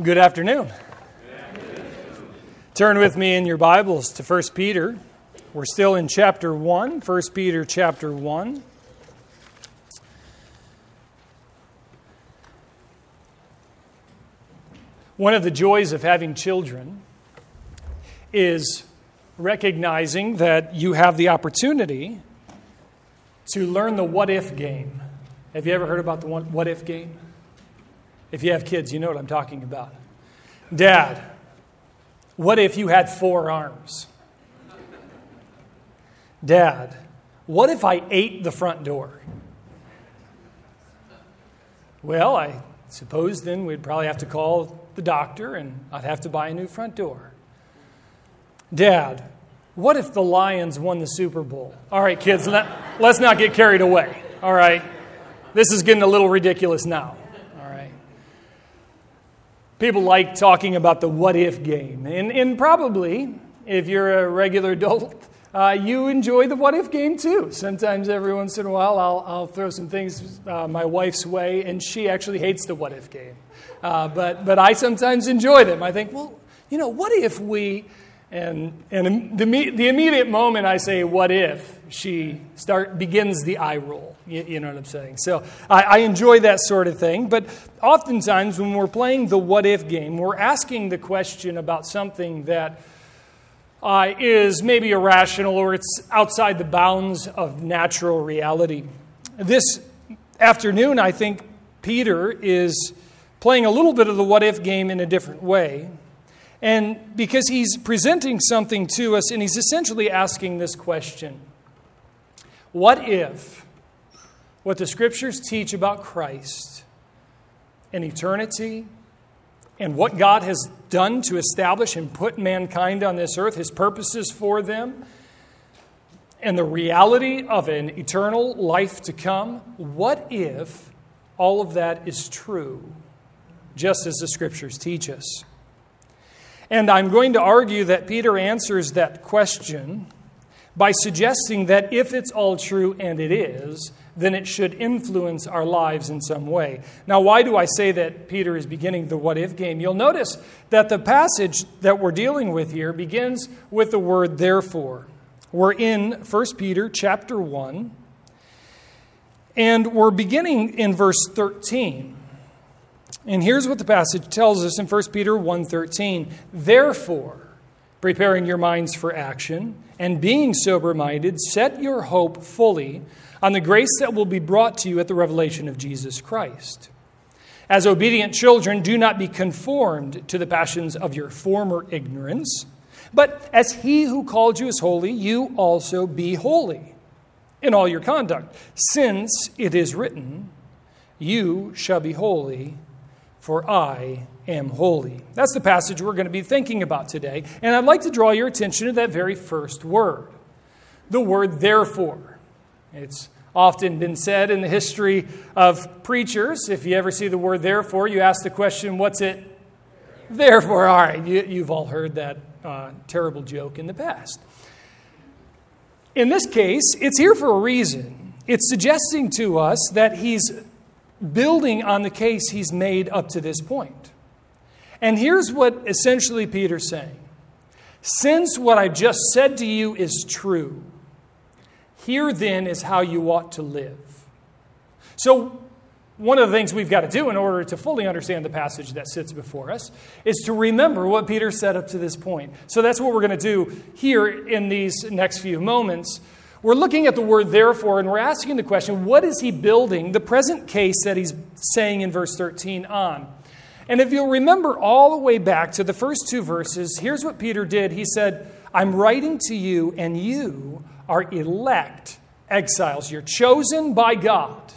Good afternoon. Turn with me in your Bibles to 1 Peter. We're still in chapter 1, 1 Peter chapter 1. One of the joys of having children is recognizing that you have the opportunity to learn the what if game. Have you ever heard about the what if game? If you have kids, you know what I'm talking about. Dad, what if you had four arms? Dad, what if I ate the front door? Well, I suppose then we'd probably have to call the doctor and I'd have to buy a new front door. Dad, what if the Lions won the Super Bowl? All right, kids, let, us not get carried away. All right? This is getting a little ridiculous now. People like talking about the what if game. And, and probably, if you're a regular adult, uh, you enjoy the what if game too. Sometimes, every once in a while, I'll, I'll throw some things uh, my wife's way, and she actually hates the what if game. Uh, but, but I sometimes enjoy them. I think, well, you know, what if we and, and the, the immediate moment I say, what if, she start, begins the eye roll. You, you know what I'm saying? So I, I enjoy that sort of thing. But oftentimes when we're playing the what if game, we're asking the question about something that uh, is maybe irrational or it's outside the bounds of natural reality. This afternoon, I think Peter is playing a little bit of the what if game in a different way. And because he's presenting something to us, and he's essentially asking this question What if what the scriptures teach about Christ and eternity and what God has done to establish and put mankind on this earth, his purposes for them, and the reality of an eternal life to come, what if all of that is true, just as the scriptures teach us? And I'm going to argue that Peter answers that question by suggesting that if it's all true, and it is, then it should influence our lives in some way. Now, why do I say that Peter is beginning the what if game? You'll notice that the passage that we're dealing with here begins with the word therefore. We're in 1 Peter chapter 1, and we're beginning in verse 13. And here's what the passage tells us in 1 Peter 1:13. Therefore, preparing your minds for action and being sober-minded, set your hope fully on the grace that will be brought to you at the revelation of Jesus Christ. As obedient children, do not be conformed to the passions of your former ignorance, but as he who called you is holy, you also be holy in all your conduct, since it is written, You shall be holy for I am holy. That's the passage we're going to be thinking about today. And I'd like to draw your attention to that very first word the word therefore. It's often been said in the history of preachers if you ever see the word therefore, you ask the question, what's it therefore? All right, you, have all heard that uh, terrible joke in the past. In this case, it's here for a reason. It's suggesting to us that he's building on the case he's made up to this point. And here's what essentially Peter's saying Since what I just said to you is true, here then is how you ought to live. So, one of the things we've got to do in order to fully understand the passage that sits before us is to remember what Peter said up to this point. So that's what we're going to do here in these next few moments. We're looking at the word therefore, and we're asking the question what is he building the present case that he's saying in verse 13 on? And if you'll remember all the way back to the first two verses, here's what Peter did. He said, I'm writing to you, and you are elect exiles. You're chosen by God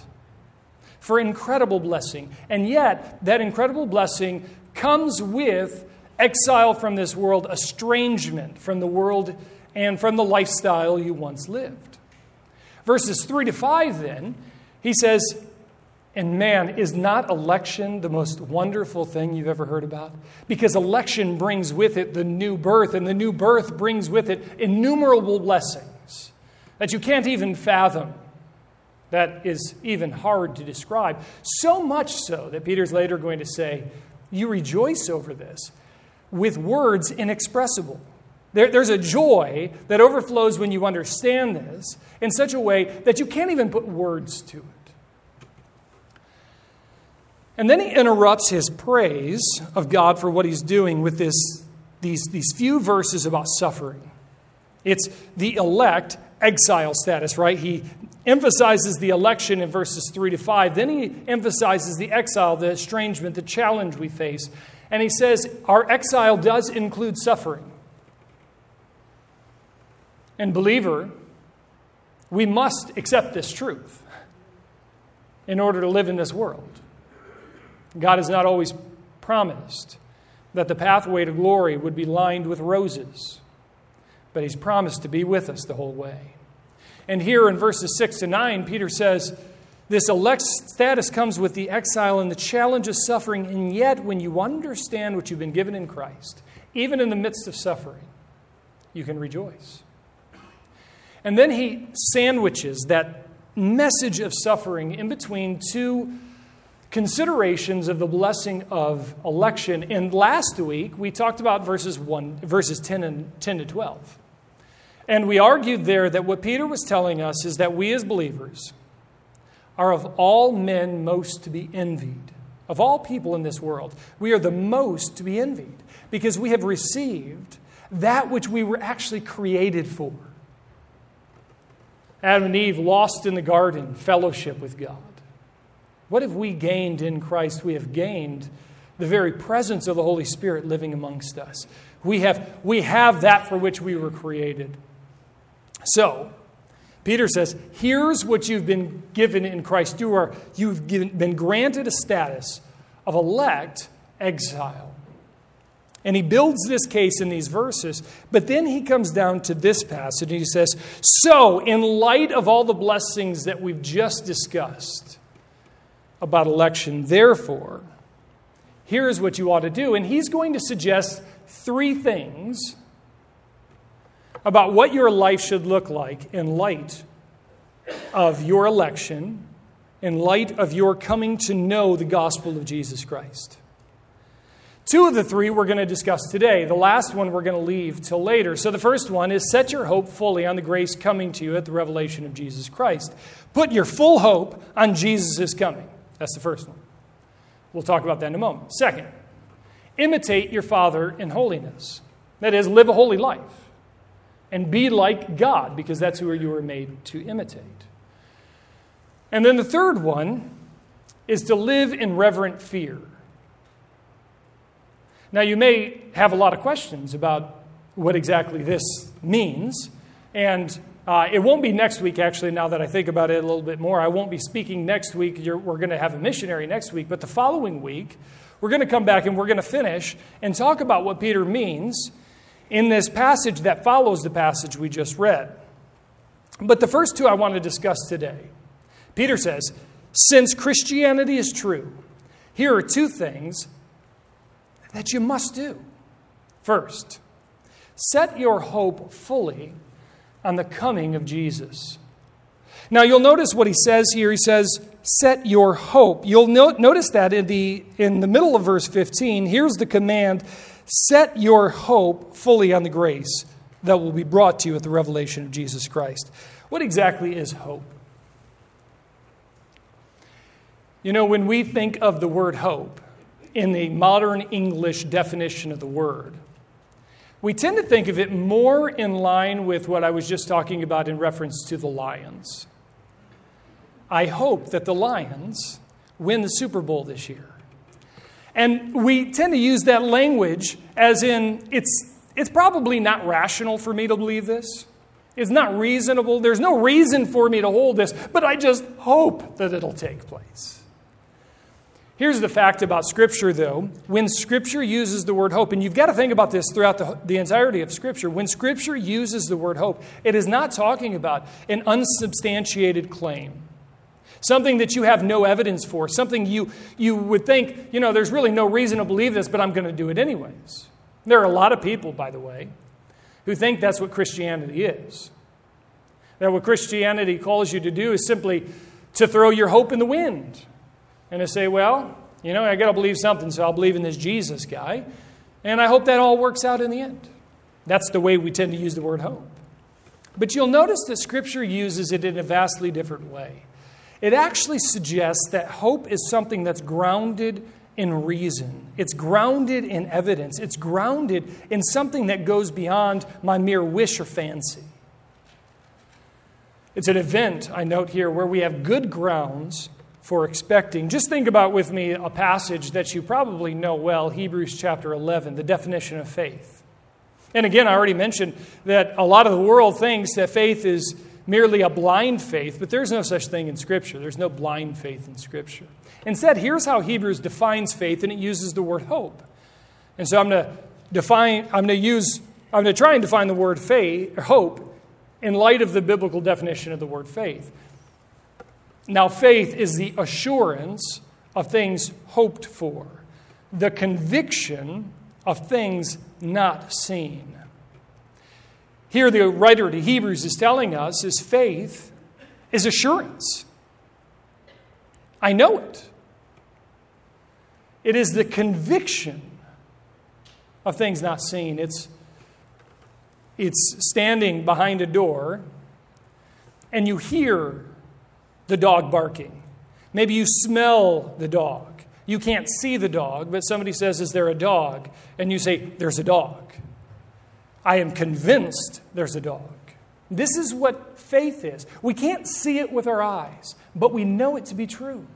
for incredible blessing. And yet, that incredible blessing comes with exile from this world, estrangement from the world and from the lifestyle you once lived. Verses 3 to 5, then, he says, and man, is not election the most wonderful thing you've ever heard about? Because election brings with it the new birth, and the new birth brings with it innumerable blessings that you can't even fathom. That is even hard to describe. So much so that Peter's later going to say, You rejoice over this with words inexpressible. There, there's a joy that overflows when you understand this in such a way that you can't even put words to it. And then he interrupts his praise of God for what he's doing with this, these, these few verses about suffering. It's the elect exile status, right? He emphasizes the election in verses 3 to 5. Then he emphasizes the exile, the estrangement, the challenge we face. And he says our exile does include suffering. And, believer, we must accept this truth in order to live in this world. God has not always promised that the pathway to glory would be lined with roses, but He's promised to be with us the whole way. And here in verses 6 to 9, Peter says, This elect status comes with the exile and the challenge of suffering, and yet when you understand what you've been given in Christ, even in the midst of suffering, you can rejoice. And then he sandwiches that message of suffering in between two considerations of the blessing of election. And last week we talked about verses 1 verses 10 and 10 to 12. And we argued there that what Peter was telling us is that we as believers are of all men most to be envied. Of all people in this world, we are the most to be envied because we have received that which we were actually created for. Adam and Eve lost in the garden fellowship with God. What have we gained in Christ? We have gained the very presence of the Holy Spirit living amongst us. We have, we have that for which we were created. So, Peter says, here's what you've been given in Christ. You are, you've been granted a status of elect exile. And he builds this case in these verses, but then he comes down to this passage and he says, So, in light of all the blessings that we've just discussed, about election. Therefore, here's what you ought to do. And he's going to suggest three things about what your life should look like in light of your election, in light of your coming to know the gospel of Jesus Christ. Two of the three we're going to discuss today. The last one we're going to leave till later. So, the first one is set your hope fully on the grace coming to you at the revelation of Jesus Christ. Put your full hope on Jesus' coming. That's the first one. We'll talk about that in a moment. Second, imitate your Father in holiness. That is, live a holy life and be like God, because that's who you were made to imitate. And then the third one is to live in reverent fear. Now, you may have a lot of questions about what exactly this means, and uh, it won't be next week, actually, now that I think about it a little bit more. I won't be speaking next week. You're, we're going to have a missionary next week. But the following week, we're going to come back and we're going to finish and talk about what Peter means in this passage that follows the passage we just read. But the first two I want to discuss today. Peter says, Since Christianity is true, here are two things that you must do. First, set your hope fully on the coming of Jesus. Now, you'll notice what he says here. He says, Set your hope. You'll no- notice that in the, in the middle of verse 15. Here's the command Set your hope fully on the grace that will be brought to you at the revelation of Jesus Christ. What exactly is hope? You know, when we think of the word hope in the modern English definition of the word, we tend to think of it more in line with what I was just talking about in reference to the Lions. I hope that the Lions win the Super Bowl this year. And we tend to use that language as in it's, it's probably not rational for me to believe this. It's not reasonable. There's no reason for me to hold this, but I just hope that it'll take place. Here's the fact about Scripture, though. When Scripture uses the word hope, and you've got to think about this throughout the, the entirety of Scripture, when Scripture uses the word hope, it is not talking about an unsubstantiated claim, something that you have no evidence for, something you, you would think, you know, there's really no reason to believe this, but I'm going to do it anyways. There are a lot of people, by the way, who think that's what Christianity is. That what Christianity calls you to do is simply to throw your hope in the wind and to say, well, You know, I got to believe something, so I'll believe in this Jesus guy. And I hope that all works out in the end. That's the way we tend to use the word hope. But you'll notice that Scripture uses it in a vastly different way. It actually suggests that hope is something that's grounded in reason, it's grounded in evidence, it's grounded in something that goes beyond my mere wish or fancy. It's an event, I note here, where we have good grounds for expecting. Just think about with me a passage that you probably know well Hebrews chapter 11, the definition of faith. And again, I already mentioned that a lot of the world thinks that faith is merely a blind faith, but there's no such thing in Scripture. There's no blind faith in Scripture. Instead, here's how Hebrews defines faith, and it uses the word hope. And so I'm going to define, I'm going to use, I'm going to try and define the word faith, hope, in light of the biblical definition of the word faith. Now, faith is the assurance of things hoped for, the conviction of things not seen. Here, the writer to Hebrews is telling us is faith is assurance. I know it. It is the conviction of things not seen. It's, it's standing behind a door and you hear the dog barking. Maybe you smell the dog. You can't see the dog, but somebody says, Is there a dog? And you say, There's a dog. I am convinced there's a dog. This is what faith is. We can't see it with our eyes, but we know it to be true.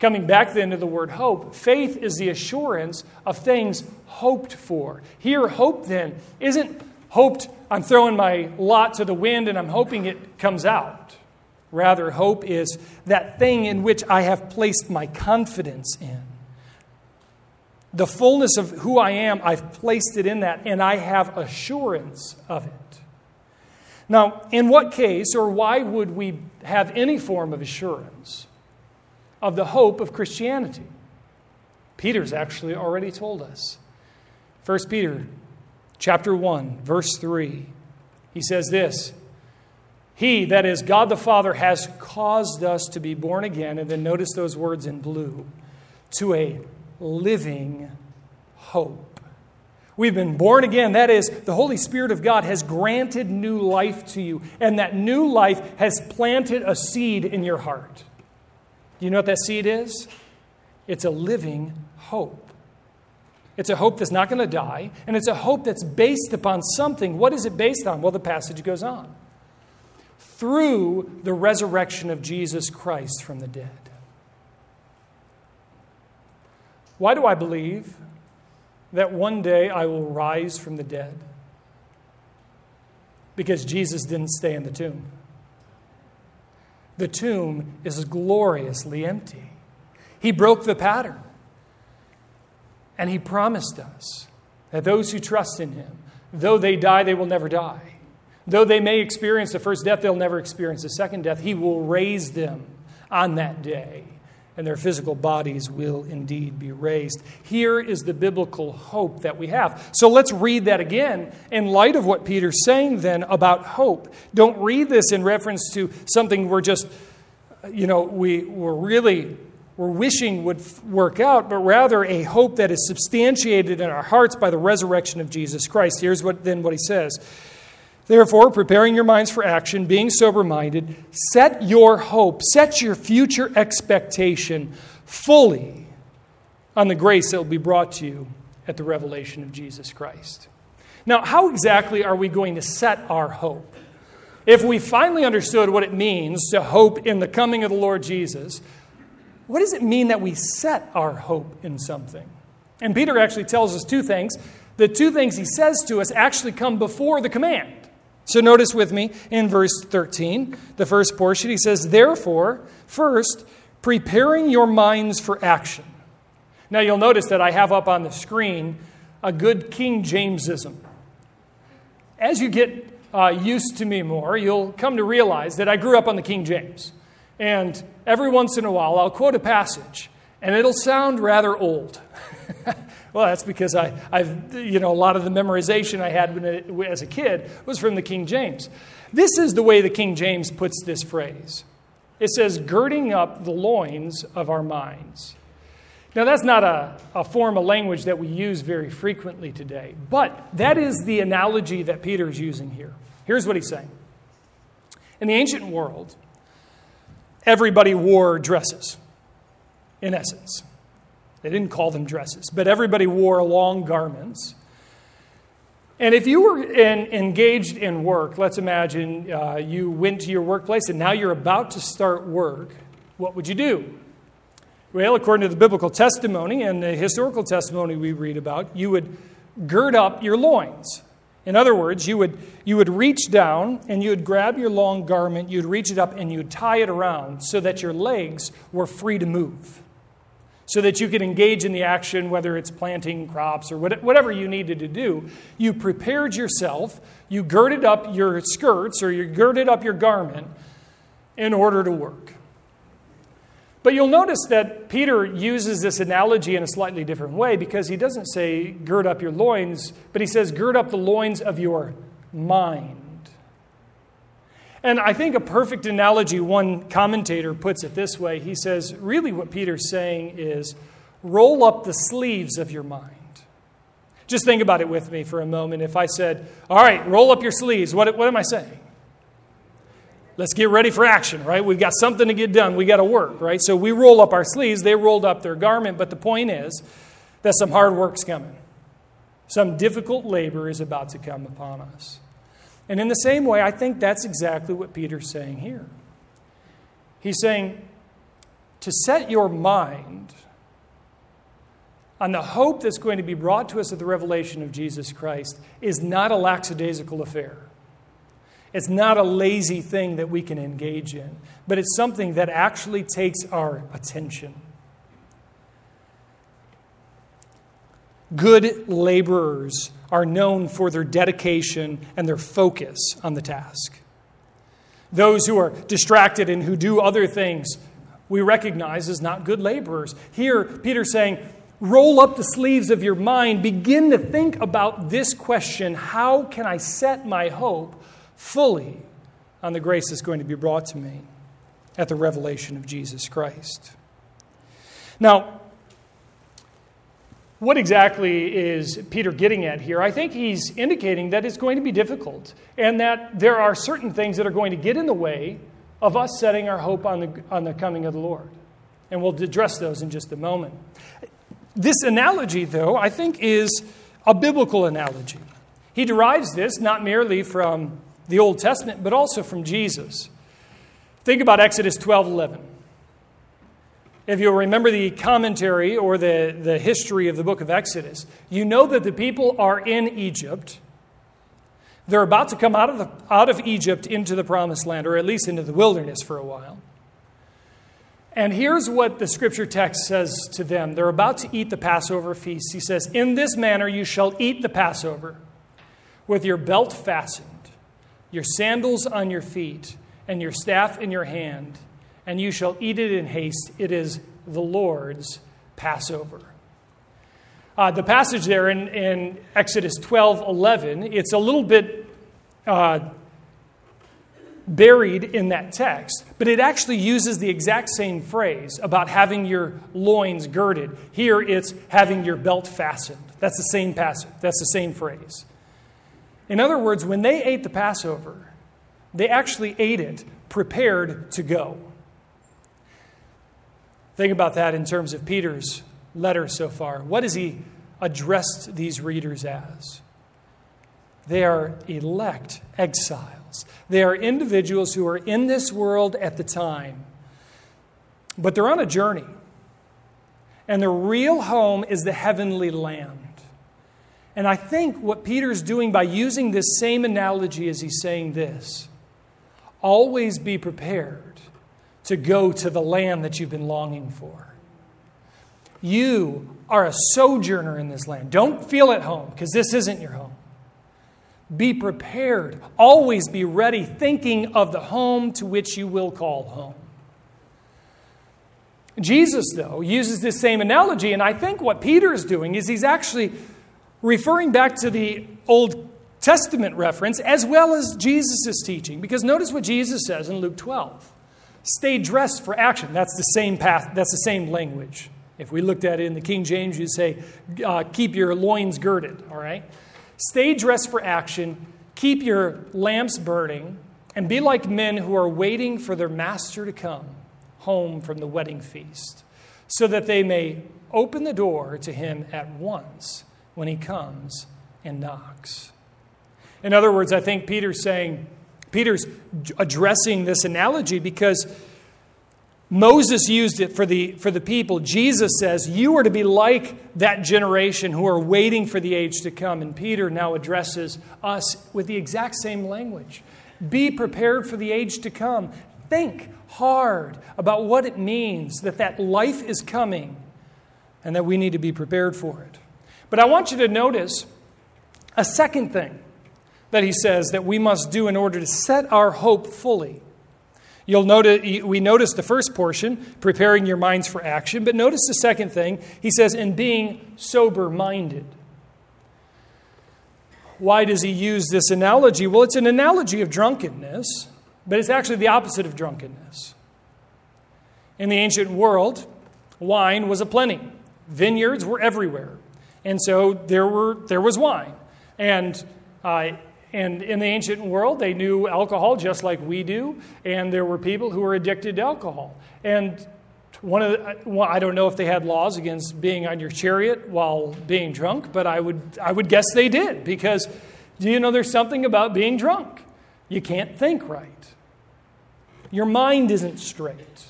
Coming back then to the word hope, faith is the assurance of things hoped for. Here, hope then isn't hoped, I'm throwing my lot to the wind and I'm hoping it comes out. Rather, hope is that thing in which I have placed my confidence in. The fullness of who I am, I've placed it in that, and I have assurance of it. Now, in what case or why would we have any form of assurance? of the hope of Christianity. Peter's actually already told us. 1 Peter chapter 1 verse 3. He says this, he that is God the Father has caused us to be born again and then notice those words in blue to a living hope. We've been born again. That is, the Holy Spirit of God has granted new life to you, and that new life has planted a seed in your heart. Do you know what that seed is? It's a living hope. It's a hope that's not going to die, and it's a hope that's based upon something. What is it based on? Well, the passage goes on. Through the resurrection of Jesus Christ from the dead. Why do I believe that one day I will rise from the dead? Because Jesus didn't stay in the tomb the tomb is gloriously empty. He broke the pattern. And he promised us that those who trust in him, though they die, they will never die. Though they may experience the first death, they'll never experience the second death. He will raise them on that day and their physical bodies will indeed be raised. Here is the biblical hope that we have. So let's read that again in light of what Peter's saying then about hope. Don't read this in reference to something we're just, you know, we, we're really we're wishing would work out, but rather a hope that is substantiated in our hearts by the resurrection of Jesus Christ. Here's what then what he says. Therefore, preparing your minds for action, being sober minded, set your hope, set your future expectation fully on the grace that will be brought to you at the revelation of Jesus Christ. Now, how exactly are we going to set our hope? If we finally understood what it means to hope in the coming of the Lord Jesus, what does it mean that we set our hope in something? And Peter actually tells us two things. The two things he says to us actually come before the command. So notice with me in verse 13, the first portion, he says, Therefore, first, preparing your minds for action. Now you'll notice that I have up on the screen a good King Jamesism. As you get uh, used to me more, you'll come to realize that I grew up on the King James. And every once in a while, I'll quote a passage, and it'll sound rather old. Well, that's because I, I've, you know, a lot of the memorization I had it, as a kid was from the King James. This is the way the King James puts this phrase it says, girding up the loins of our minds. Now, that's not a, a form of language that we use very frequently today, but that is the analogy that Peter is using here. Here's what he's saying In the ancient world, everybody wore dresses, in essence. They didn't call them dresses, but everybody wore long garments. And if you were in, engaged in work, let's imagine uh, you went to your workplace and now you're about to start work, what would you do? Well, according to the biblical testimony and the historical testimony we read about, you would gird up your loins. In other words, you would, you would reach down and you would grab your long garment, you'd reach it up, and you'd tie it around so that your legs were free to move. So that you could engage in the action, whether it's planting crops or whatever you needed to do. You prepared yourself, you girded up your skirts or you girded up your garment in order to work. But you'll notice that Peter uses this analogy in a slightly different way because he doesn't say, gird up your loins, but he says, gird up the loins of your mind. And I think a perfect analogy, one commentator puts it this way. He says, really, what Peter's saying is, roll up the sleeves of your mind. Just think about it with me for a moment. If I said, all right, roll up your sleeves, what, what am I saying? let's get ready for action, right? We've got something to get done. We got to work, right? So we roll up our sleeves. They rolled up their garment, but the point is that some hard work's coming. Some difficult labor is about to come upon us. And in the same way, I think that's exactly what Peter's saying here. He's saying to set your mind on the hope that's going to be brought to us at the revelation of Jesus Christ is not a lackadaisical affair. It's not a lazy thing that we can engage in, but it's something that actually takes our attention. Good laborers are known for their dedication and their focus on the task. Those who are distracted and who do other things, we recognize as not good laborers. Here, Peter's saying, roll up the sleeves of your mind, begin to think about this question How can I set my hope fully on the grace that's going to be brought to me at the revelation of Jesus Christ. Now, what exactly is Peter getting at here? I think he's indicating that it's going to be difficult and that there are certain things that are going to get in the way of us setting our hope on the, on the coming of the Lord. And we'll address those in just a moment. This analogy, though, I think is a biblical analogy. He derives this not merely from the Old Testament, but also from Jesus. Think about Exodus 12 11. If you'll remember the commentary or the, the history of the book of Exodus, you know that the people are in Egypt. They're about to come out of, the, out of Egypt into the promised land, or at least into the wilderness for a while. And here's what the scripture text says to them they're about to eat the Passover feast. He says, In this manner you shall eat the Passover, with your belt fastened your sandals on your feet, and your staff in your hand, and you shall eat it in haste. It is the Lord's Passover. Uh, the passage there in, in, Exodus 12 11, it's a little bit uh, buried in that text, but it actually uses the exact same phrase about having your loins girded. Here it's having your belt fastened. That's the same passage, that's the same phrase. In other words, when they ate the Passover, they actually ate it prepared to go. Think about that in terms of Peter's letter so far. What has he addressed these readers as? They are elect exiles. They are individuals who are in this world at the time, but they're on a journey. And their real home is the heavenly land. And I think what Peter's doing by using this same analogy is he's saying this always be prepared to go to the land that you've been longing for. You are a sojourner in this land. Don't feel at home because this isn't your home. Be prepared. Always be ready, thinking of the home to which you will call home. Jesus, though, uses this same analogy, and I think what Peter is doing is he's actually referring back to the Old Testament reference as well as Jesus' teaching. Because notice what Jesus says in Luke 12 stay dressed for action. That's the same path, that's the same language. If we looked at it in the King James, you'd say, uh, keep your loins girded, all right? Stay dressed for action, keep your lamps burning, and be like men who are waiting for their master to come home from the wedding feast, so that they may open the door to him at once when he comes and knocks. In other words, I think Peter's saying, Peter's addressing this analogy because Moses used it for the, for the people. Jesus says, You are to be like that generation who are waiting for the age to come. And Peter now addresses us with the exact same language. Be prepared for the age to come. Think hard about what it means that that life is coming and that we need to be prepared for it. But I want you to notice a second thing that he says that we must do in order to set our hope fully. You'll notice, we notice the first portion, preparing your minds for action, but notice the second thing. He says, in being sober minded. Why does he use this analogy? Well, it's an analogy of drunkenness, but it's actually the opposite of drunkenness. In the ancient world, wine was a plenty, vineyards were everywhere. And so there, were, there was wine. And uh, and in the ancient world, they knew alcohol just like we do, and there were people who were addicted to alcohol. And one of the, well, I don't know if they had laws against being on your chariot while being drunk, but I would, I would guess they did because do you know there's something about being drunk? You can't think right. Your mind isn't straight.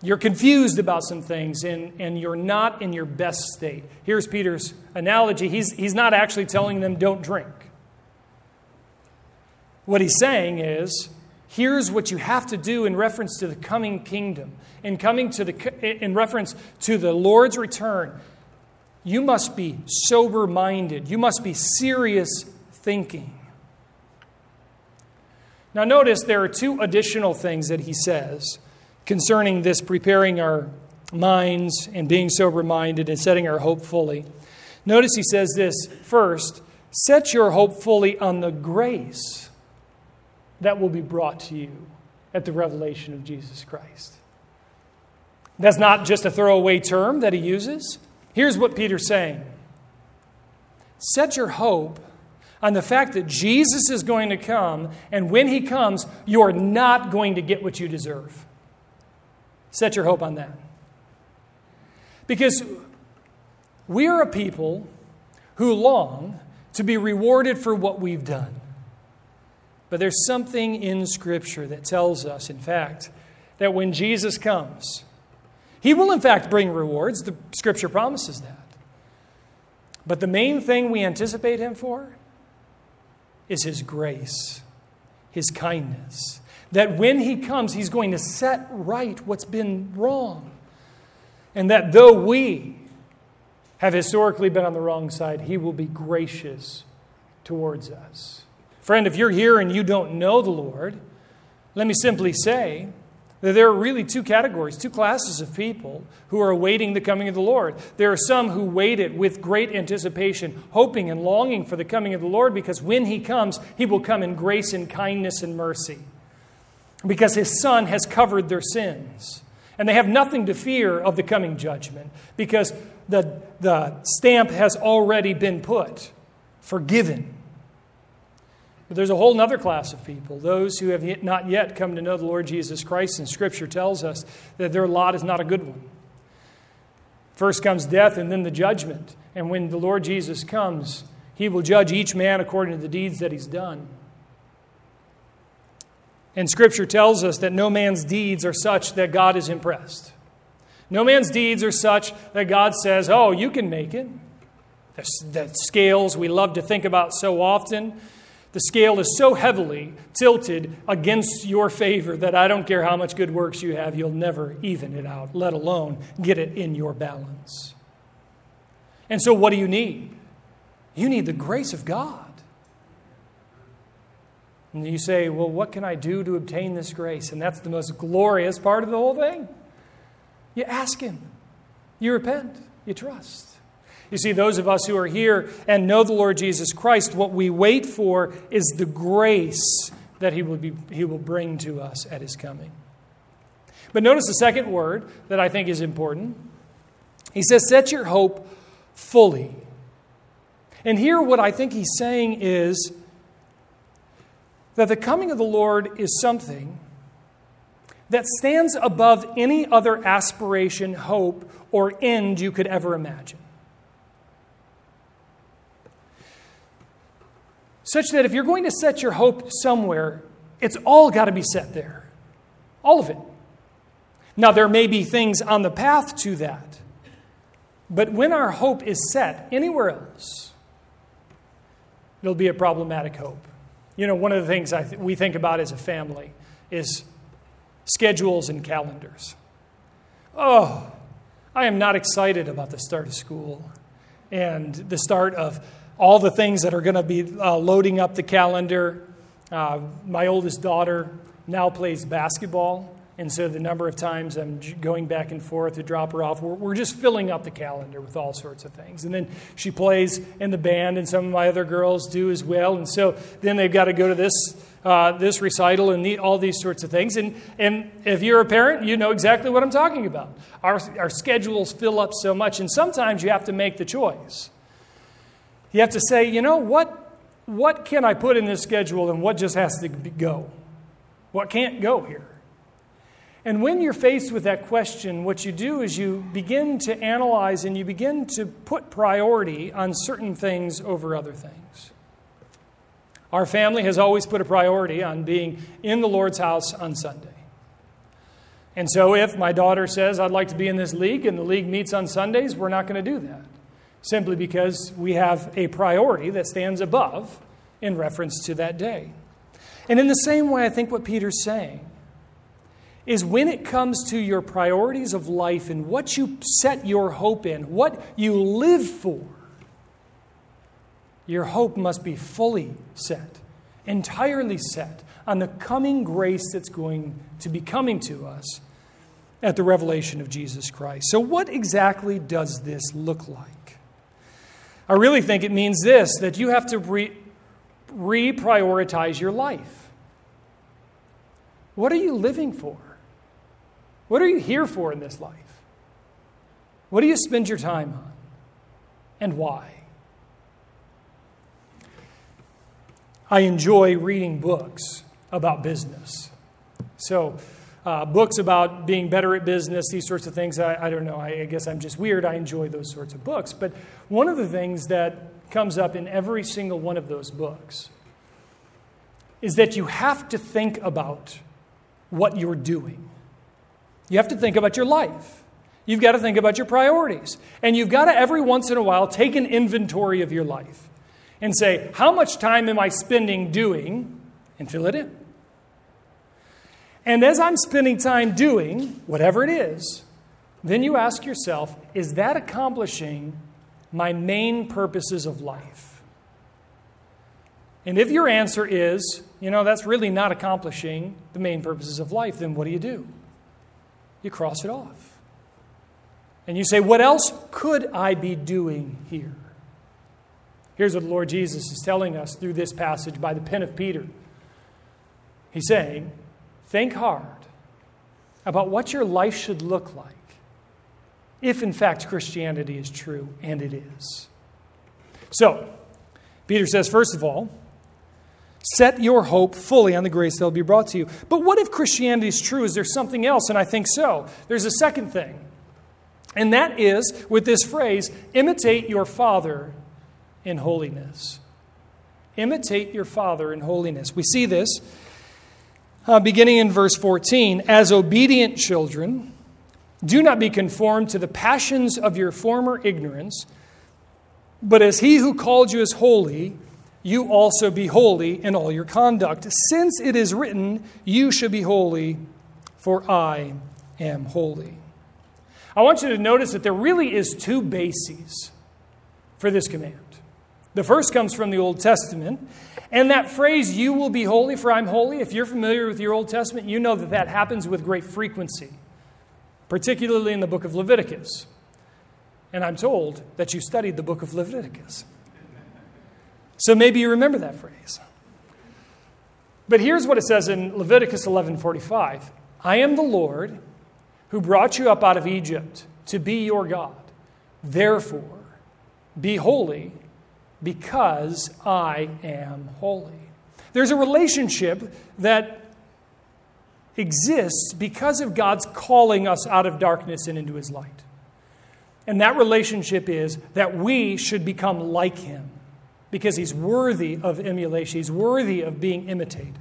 You're confused about some things and, and you're not in your best state. Here's Peter's analogy. He's, he's not actually telling them don't drink. What he's saying is, here's what you have to do in reference to the coming kingdom, in coming to the in reference to the Lord's return. You must be sober minded. You must be serious thinking. Now, notice there are two additional things that he says concerning this preparing our minds and being sober minded and setting our hope fully. Notice he says this first set your hope fully on the grace that will be brought to you at the revelation of Jesus Christ. That's not just a throwaway term that he uses. Here's what Peter's saying Set your hope on the fact that Jesus is going to come, and when he comes, you're not going to get what you deserve. Set your hope on that. Because we are a people who long to be rewarded for what we've done. But there's something in Scripture that tells us, in fact, that when Jesus comes, he will, in fact, bring rewards. The Scripture promises that. But the main thing we anticipate him for is his grace, his kindness. That when he comes, he's going to set right what's been wrong. And that though we have historically been on the wrong side, he will be gracious towards us. Friend, if you're here and you don't know the Lord, let me simply say that there are really two categories, two classes of people who are awaiting the coming of the Lord. There are some who wait it with great anticipation, hoping and longing for the coming of the Lord because when He comes, He will come in grace and kindness and mercy. Because His Son has covered their sins. And they have nothing to fear of the coming judgment because the, the stamp has already been put forgiven but there's a whole other class of people, those who have not yet come to know the Lord Jesus Christ, and Scripture tells us that their lot is not a good one. First comes death and then the judgment. And when the Lord Jesus comes, he will judge each man according to the deeds that he's done. And Scripture tells us that no man's deeds are such that God is impressed. No man's deeds are such that God says, Oh, you can make it. The, scales we love to think about so often the scale is so heavily tilted against your favor that I don't care how much good works you have, you'll never even it out, let alone get it in your balance. And so, what do you need? You need the grace of God. And you say, Well, what can I do to obtain this grace? And that's the most glorious part of the whole thing. You ask Him, you repent, you trust. You see, those of us who are here and know the Lord Jesus Christ, what we wait for is the grace that he will, be, he will bring to us at his coming. But notice the second word that I think is important He says, Set your hope fully. And here, what I think he's saying is that the coming of the Lord is something that stands above any other aspiration, hope, or end you could ever imagine. Such that if you're going to set your hope somewhere, it's all got to be set there. All of it. Now, there may be things on the path to that, but when our hope is set anywhere else, it'll be a problematic hope. You know, one of the things th- we think about as a family is schedules and calendars. Oh, I am not excited about the start of school and the start of all the things that are going to be uh, loading up the calendar. Uh, my oldest daughter now plays basketball, and so the number of times I'm going back and forth to drop her off, we're, we're just filling up the calendar with all sorts of things. And then she plays in the band, and some of my other girls do as well. And so then they've got to go to this uh, this recital and the, all these sorts of things. And, and if you're a parent, you know exactly what I'm talking about. Our, our schedules fill up so much, and sometimes you have to make the choice. You have to say, you know, what, what can I put in this schedule and what just has to go? What can't go here? And when you're faced with that question, what you do is you begin to analyze and you begin to put priority on certain things over other things. Our family has always put a priority on being in the Lord's house on Sunday. And so, if my daughter says, I'd like to be in this league, and the league meets on Sundays, we're not going to do that. Simply because we have a priority that stands above in reference to that day. And in the same way, I think what Peter's saying is when it comes to your priorities of life and what you set your hope in, what you live for, your hope must be fully set, entirely set on the coming grace that's going to be coming to us at the revelation of Jesus Christ. So, what exactly does this look like? I really think it means this that you have to re- reprioritize your life. What are you living for? What are you here for in this life? What do you spend your time on? And why? I enjoy reading books about business. So, uh, books about being better at business, these sorts of things, I, I don't know. I, I guess I'm just weird. I enjoy those sorts of books. But one of the things that comes up in every single one of those books is that you have to think about what you're doing. You have to think about your life. You've got to think about your priorities. And you've got to, every once in a while, take an inventory of your life and say, How much time am I spending doing? And fill it in. And as I'm spending time doing whatever it is, then you ask yourself, Is that accomplishing my main purposes of life? And if your answer is, you know, that's really not accomplishing the main purposes of life, then what do you do? You cross it off. And you say, What else could I be doing here? Here's what the Lord Jesus is telling us through this passage by the pen of Peter. He's saying, Think hard about what your life should look like if, in fact, Christianity is true, and it is. So, Peter says, first of all, set your hope fully on the grace that will be brought to you. But what if Christianity is true? Is there something else? And I think so. There's a second thing. And that is with this phrase, imitate your father in holiness. Imitate your Father in holiness. We see this uh, beginning in verse 14. As obedient children, do not be conformed to the passions of your former ignorance, but as he who called you is holy, you also be holy in all your conduct. Since it is written, You should be holy, for I am holy. I want you to notice that there really is two bases for this command. The first comes from the Old Testament. And that phrase, you will be holy, for I'm holy, if you're familiar with your Old Testament, you know that that happens with great frequency, particularly in the book of Leviticus. And I'm told that you studied the book of Leviticus. So maybe you remember that phrase. But here's what it says in Leviticus 11:45. I am the Lord who brought you up out of Egypt to be your God. Therefore, be holy because I am holy. There's a relationship that exists because of God's calling us out of darkness and into his light. And that relationship is that we should become like him because he's worthy of emulation, he's worthy of being imitated.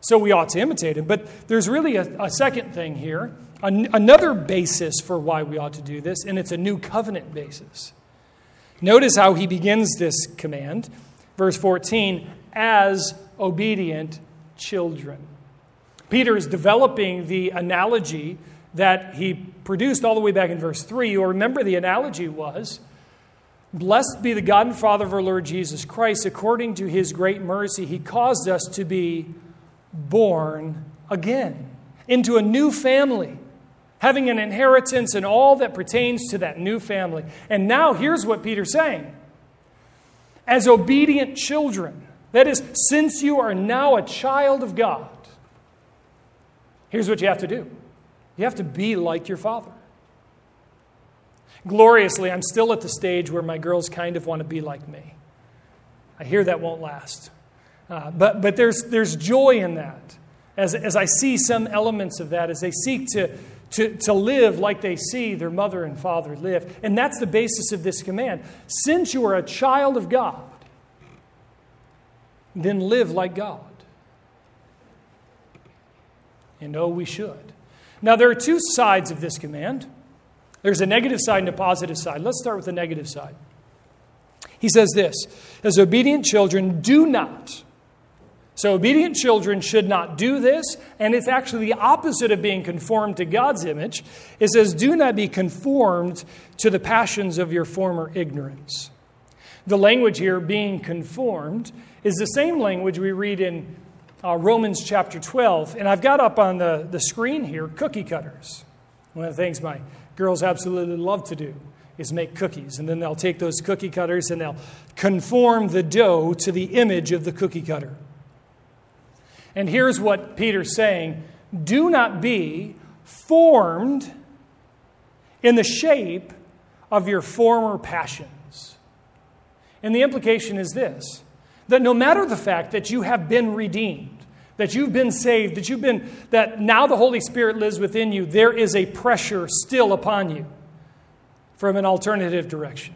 So we ought to imitate him. But there's really a, a second thing here, an, another basis for why we ought to do this, and it's a new covenant basis. Notice how he begins this command, verse 14, as obedient children. Peter is developing the analogy that he produced all the way back in verse 3. You'll remember the analogy was Blessed be the God and Father of our Lord Jesus Christ. According to his great mercy, he caused us to be born again into a new family, having an inheritance and all that pertains to that new family. And now here's what Peter's saying as obedient children, that is, since you are now a child of God, here's what you have to do you have to be like your father. Gloriously, I'm still at the stage where my girls kind of want to be like me. I hear that won't last. Uh, but but there's, there's joy in that as, as I see some elements of that, as they seek to, to, to live like they see their mother and father live. And that's the basis of this command. Since you are a child of God, then live like God. And oh, we should. Now, there are two sides of this command there's a negative side and a positive side. Let's start with the negative side. He says this As obedient children, do not. So, obedient children should not do this, and it's actually the opposite of being conformed to God's image. It says, Do not be conformed to the passions of your former ignorance. The language here, being conformed, is the same language we read in uh, Romans chapter 12. And I've got up on the, the screen here cookie cutters. One of the things my girls absolutely love to do is make cookies. And then they'll take those cookie cutters and they'll conform the dough to the image of the cookie cutter. And here's what Peter's saying do not be formed in the shape of your former passions. And the implication is this that no matter the fact that you have been redeemed, that you've been saved, that you've been, that now the Holy Spirit lives within you, there is a pressure still upon you from an alternative direction.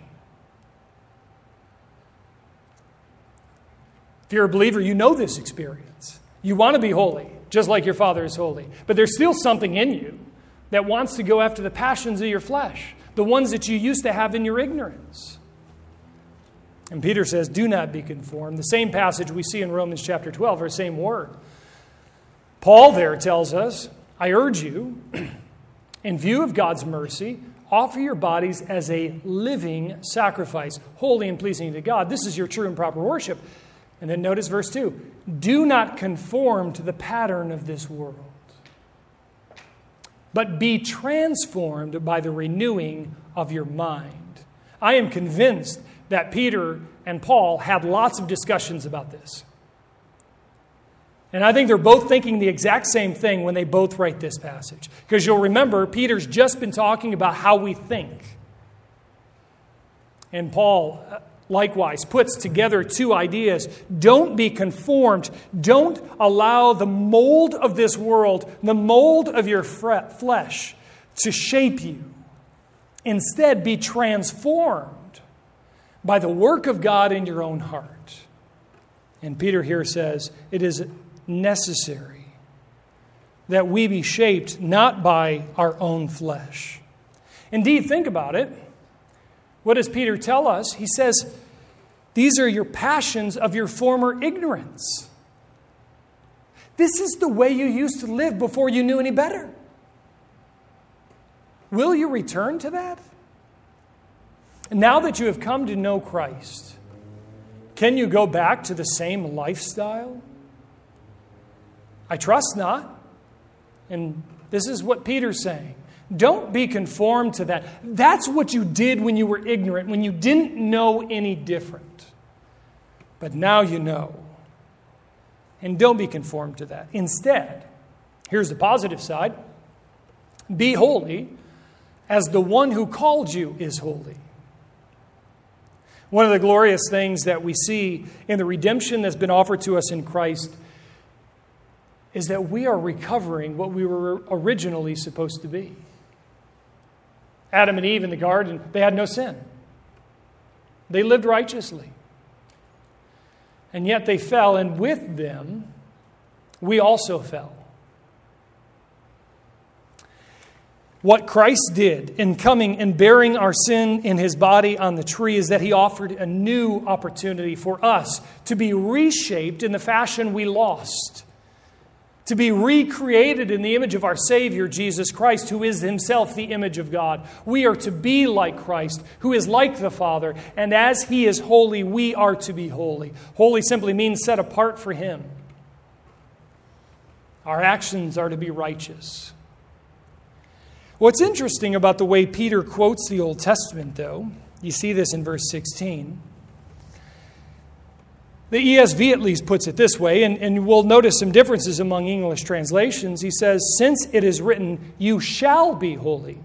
If you're a believer, you know this experience. You want to be holy, just like your Father is holy. But there's still something in you that wants to go after the passions of your flesh, the ones that you used to have in your ignorance. And Peter says, Do not be conformed. The same passage we see in Romans chapter 12, or same word. Paul there tells us, I urge you, in view of God's mercy, offer your bodies as a living sacrifice, holy and pleasing to God. This is your true and proper worship. And then notice verse 2 Do not conform to the pattern of this world, but be transformed by the renewing of your mind. I am convinced that Peter and Paul had lots of discussions about this. And I think they're both thinking the exact same thing when they both write this passage. Because you'll remember, Peter's just been talking about how we think. And Paul likewise puts together two ideas. Don't be conformed. Don't allow the mold of this world, the mold of your flesh, to shape you. Instead, be transformed by the work of God in your own heart. And Peter here says it is necessary that we be shaped not by our own flesh. Indeed, think about it. What does Peter tell us? He says, These are your passions of your former ignorance. This is the way you used to live before you knew any better. Will you return to that? Now that you have come to know Christ, can you go back to the same lifestyle? I trust not. And this is what Peter's saying. Don't be conformed to that. That's what you did when you were ignorant, when you didn't know any different. But now you know. And don't be conformed to that. Instead, here's the positive side be holy as the one who called you is holy. One of the glorious things that we see in the redemption that's been offered to us in Christ is that we are recovering what we were originally supposed to be. Adam and Eve in the garden, they had no sin. They lived righteously. And yet they fell, and with them, we also fell. What Christ did in coming and bearing our sin in his body on the tree is that he offered a new opportunity for us to be reshaped in the fashion we lost to be recreated in the image of our Savior, Jesus Christ, who is Himself the image of God. We are to be like Christ, who is like the Father, and as He is holy, we are to be holy. Holy simply means set apart for Him. Our actions are to be righteous. What's interesting about the way Peter quotes the Old Testament, though, you see this in verse 16 the ESV at least puts it this way, and, and we'll notice some differences among English translations. He says, Since it is written, You shall be holy.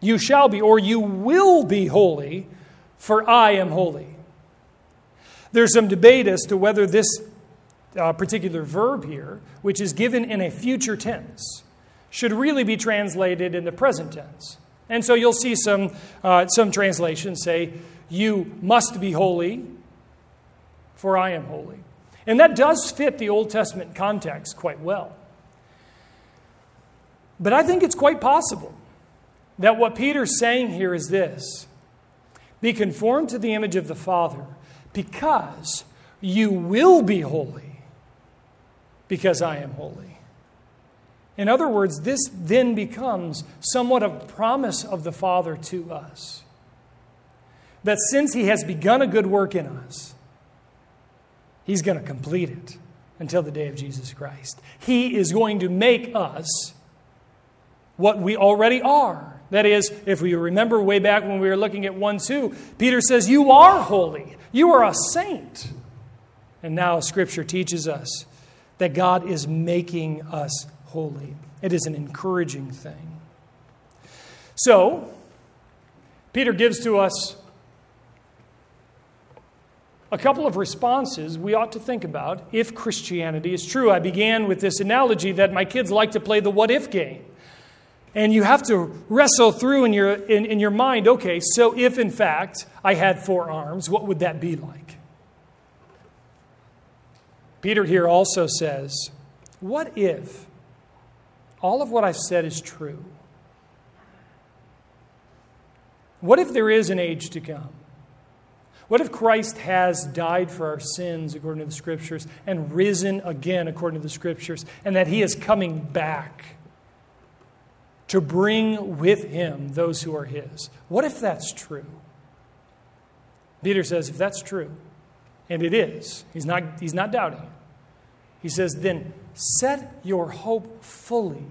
You shall be, or you will be holy, for I am holy. There's some debate as to whether this uh, particular verb here, which is given in a future tense, should really be translated in the present tense. And so you'll see some, uh, some translations say, You must be holy, for I am holy. And that does fit the Old Testament context quite well. But I think it's quite possible that what Peter's saying here is this be conformed to the image of the Father because you will be holy because I am holy. In other words, this then becomes somewhat a promise of the Father to us. That since He has begun a good work in us, He's going to complete it until the day of Jesus Christ. He is going to make us what we already are. That is, if we remember way back when we were looking at 1 2, Peter says, You are holy. You are a saint. And now Scripture teaches us that God is making us holy. It is an encouraging thing. So, Peter gives to us a couple of responses we ought to think about if Christianity is true. I began with this analogy that my kids like to play the what if game. And you have to wrestle through in your, in, in your mind okay, so if in fact I had four arms, what would that be like? Peter here also says, What if all of what I've said is true? What if there is an age to come? What if Christ has died for our sins according to the Scriptures and risen again according to the Scriptures, and that He is coming back to bring with Him those who are His? What if that's true? Peter says, if that's true, and it is, he's not, he's not doubting it. He says, then set your hope fully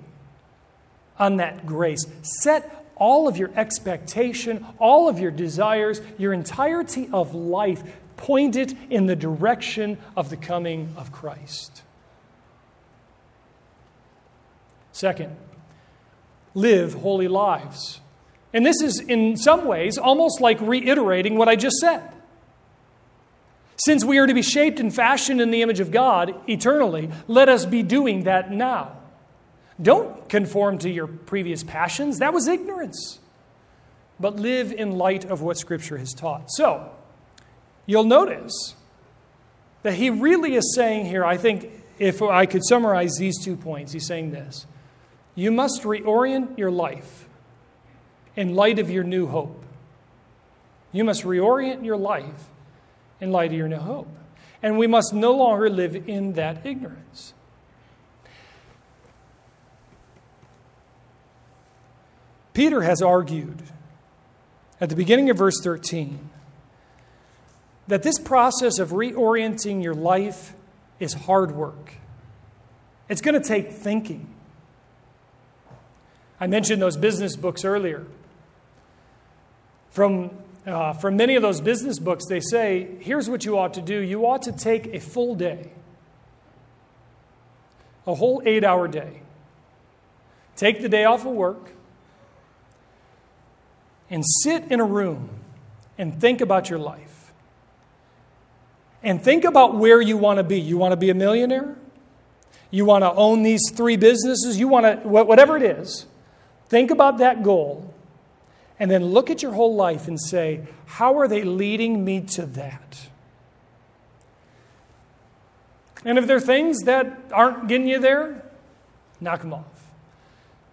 on that grace. Set all of your expectation, all of your desires, your entirety of life pointed in the direction of the coming of Christ. Second, live holy lives. And this is, in some ways, almost like reiterating what I just said. Since we are to be shaped and fashioned in the image of God eternally, let us be doing that now. Don't conform to your previous passions. That was ignorance. But live in light of what Scripture has taught. So, you'll notice that he really is saying here, I think, if I could summarize these two points, he's saying this You must reorient your life in light of your new hope. You must reorient your life in light of your new hope. And we must no longer live in that ignorance. Peter has argued at the beginning of verse 13 that this process of reorienting your life is hard work. It's going to take thinking. I mentioned those business books earlier. From, uh, from many of those business books, they say here's what you ought to do you ought to take a full day, a whole eight hour day. Take the day off of work and sit in a room and think about your life. And think about where you want to be. You want to be a millionaire? You want to own these three businesses? You want to, whatever it is, think about that goal and then look at your whole life and say, how are they leading me to that? And if there are things that aren't getting you there, knock them off.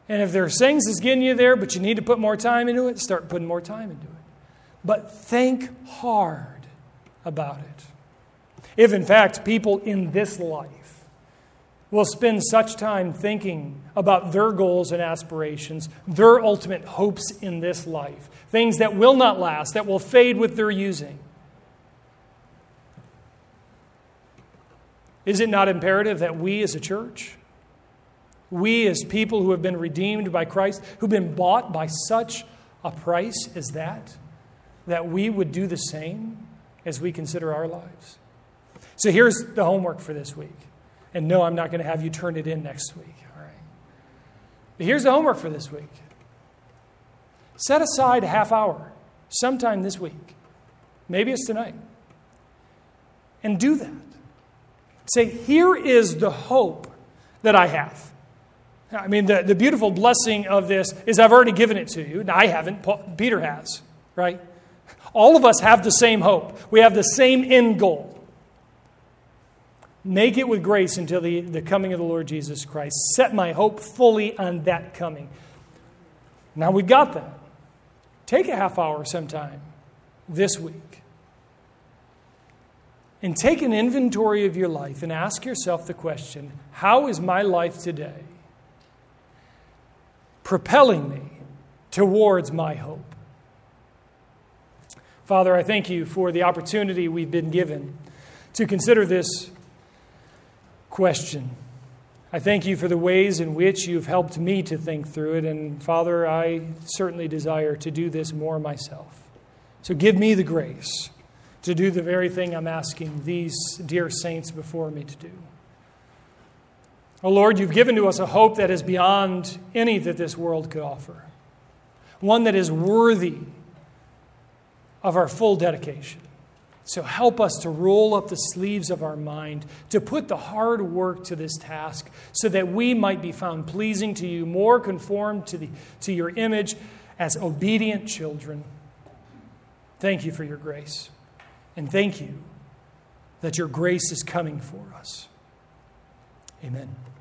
And if there are things that's getting you there, but you need to put more time into it, start putting more time into it. But think hard about it. If, in fact, people in this life will spend such time thinking about their goals and aspirations, their ultimate hopes in this life, things that will not last, that will fade with their using, is it not imperative that we as a church, we as people who have been redeemed by Christ, who've been bought by such a price as that, that we would do the same as we consider our lives? So here's the homework for this week. And no, I'm not going to have you turn it in next week. All right. But here's the homework for this week set aside a half hour sometime this week. Maybe it's tonight. And do that. Say, here is the hope that I have. I mean, the, the beautiful blessing of this is I've already given it to you. Now, I haven't, Paul, Peter has, right? All of us have the same hope. We have the same end goal. Make it with grace until the, the coming of the Lord Jesus Christ. Set my hope fully on that coming. Now we've got that. Take a half hour sometime this week and take an inventory of your life and ask yourself the question how is my life today propelling me towards my hope? Father, I thank you for the opportunity we've been given to consider this question. I thank you for the ways in which you've helped me to think through it, and Father, I certainly desire to do this more myself. So give me the grace to do the very thing I'm asking these dear saints before me to do. Oh Lord, you've given to us a hope that is beyond any that this world could offer, one that is worthy of our full dedication. So help us to roll up the sleeves of our mind, to put the hard work to this task, so that we might be found pleasing to you, more conformed to, the, to your image as obedient children. Thank you for your grace. And thank you that your grace is coming for us. Amen.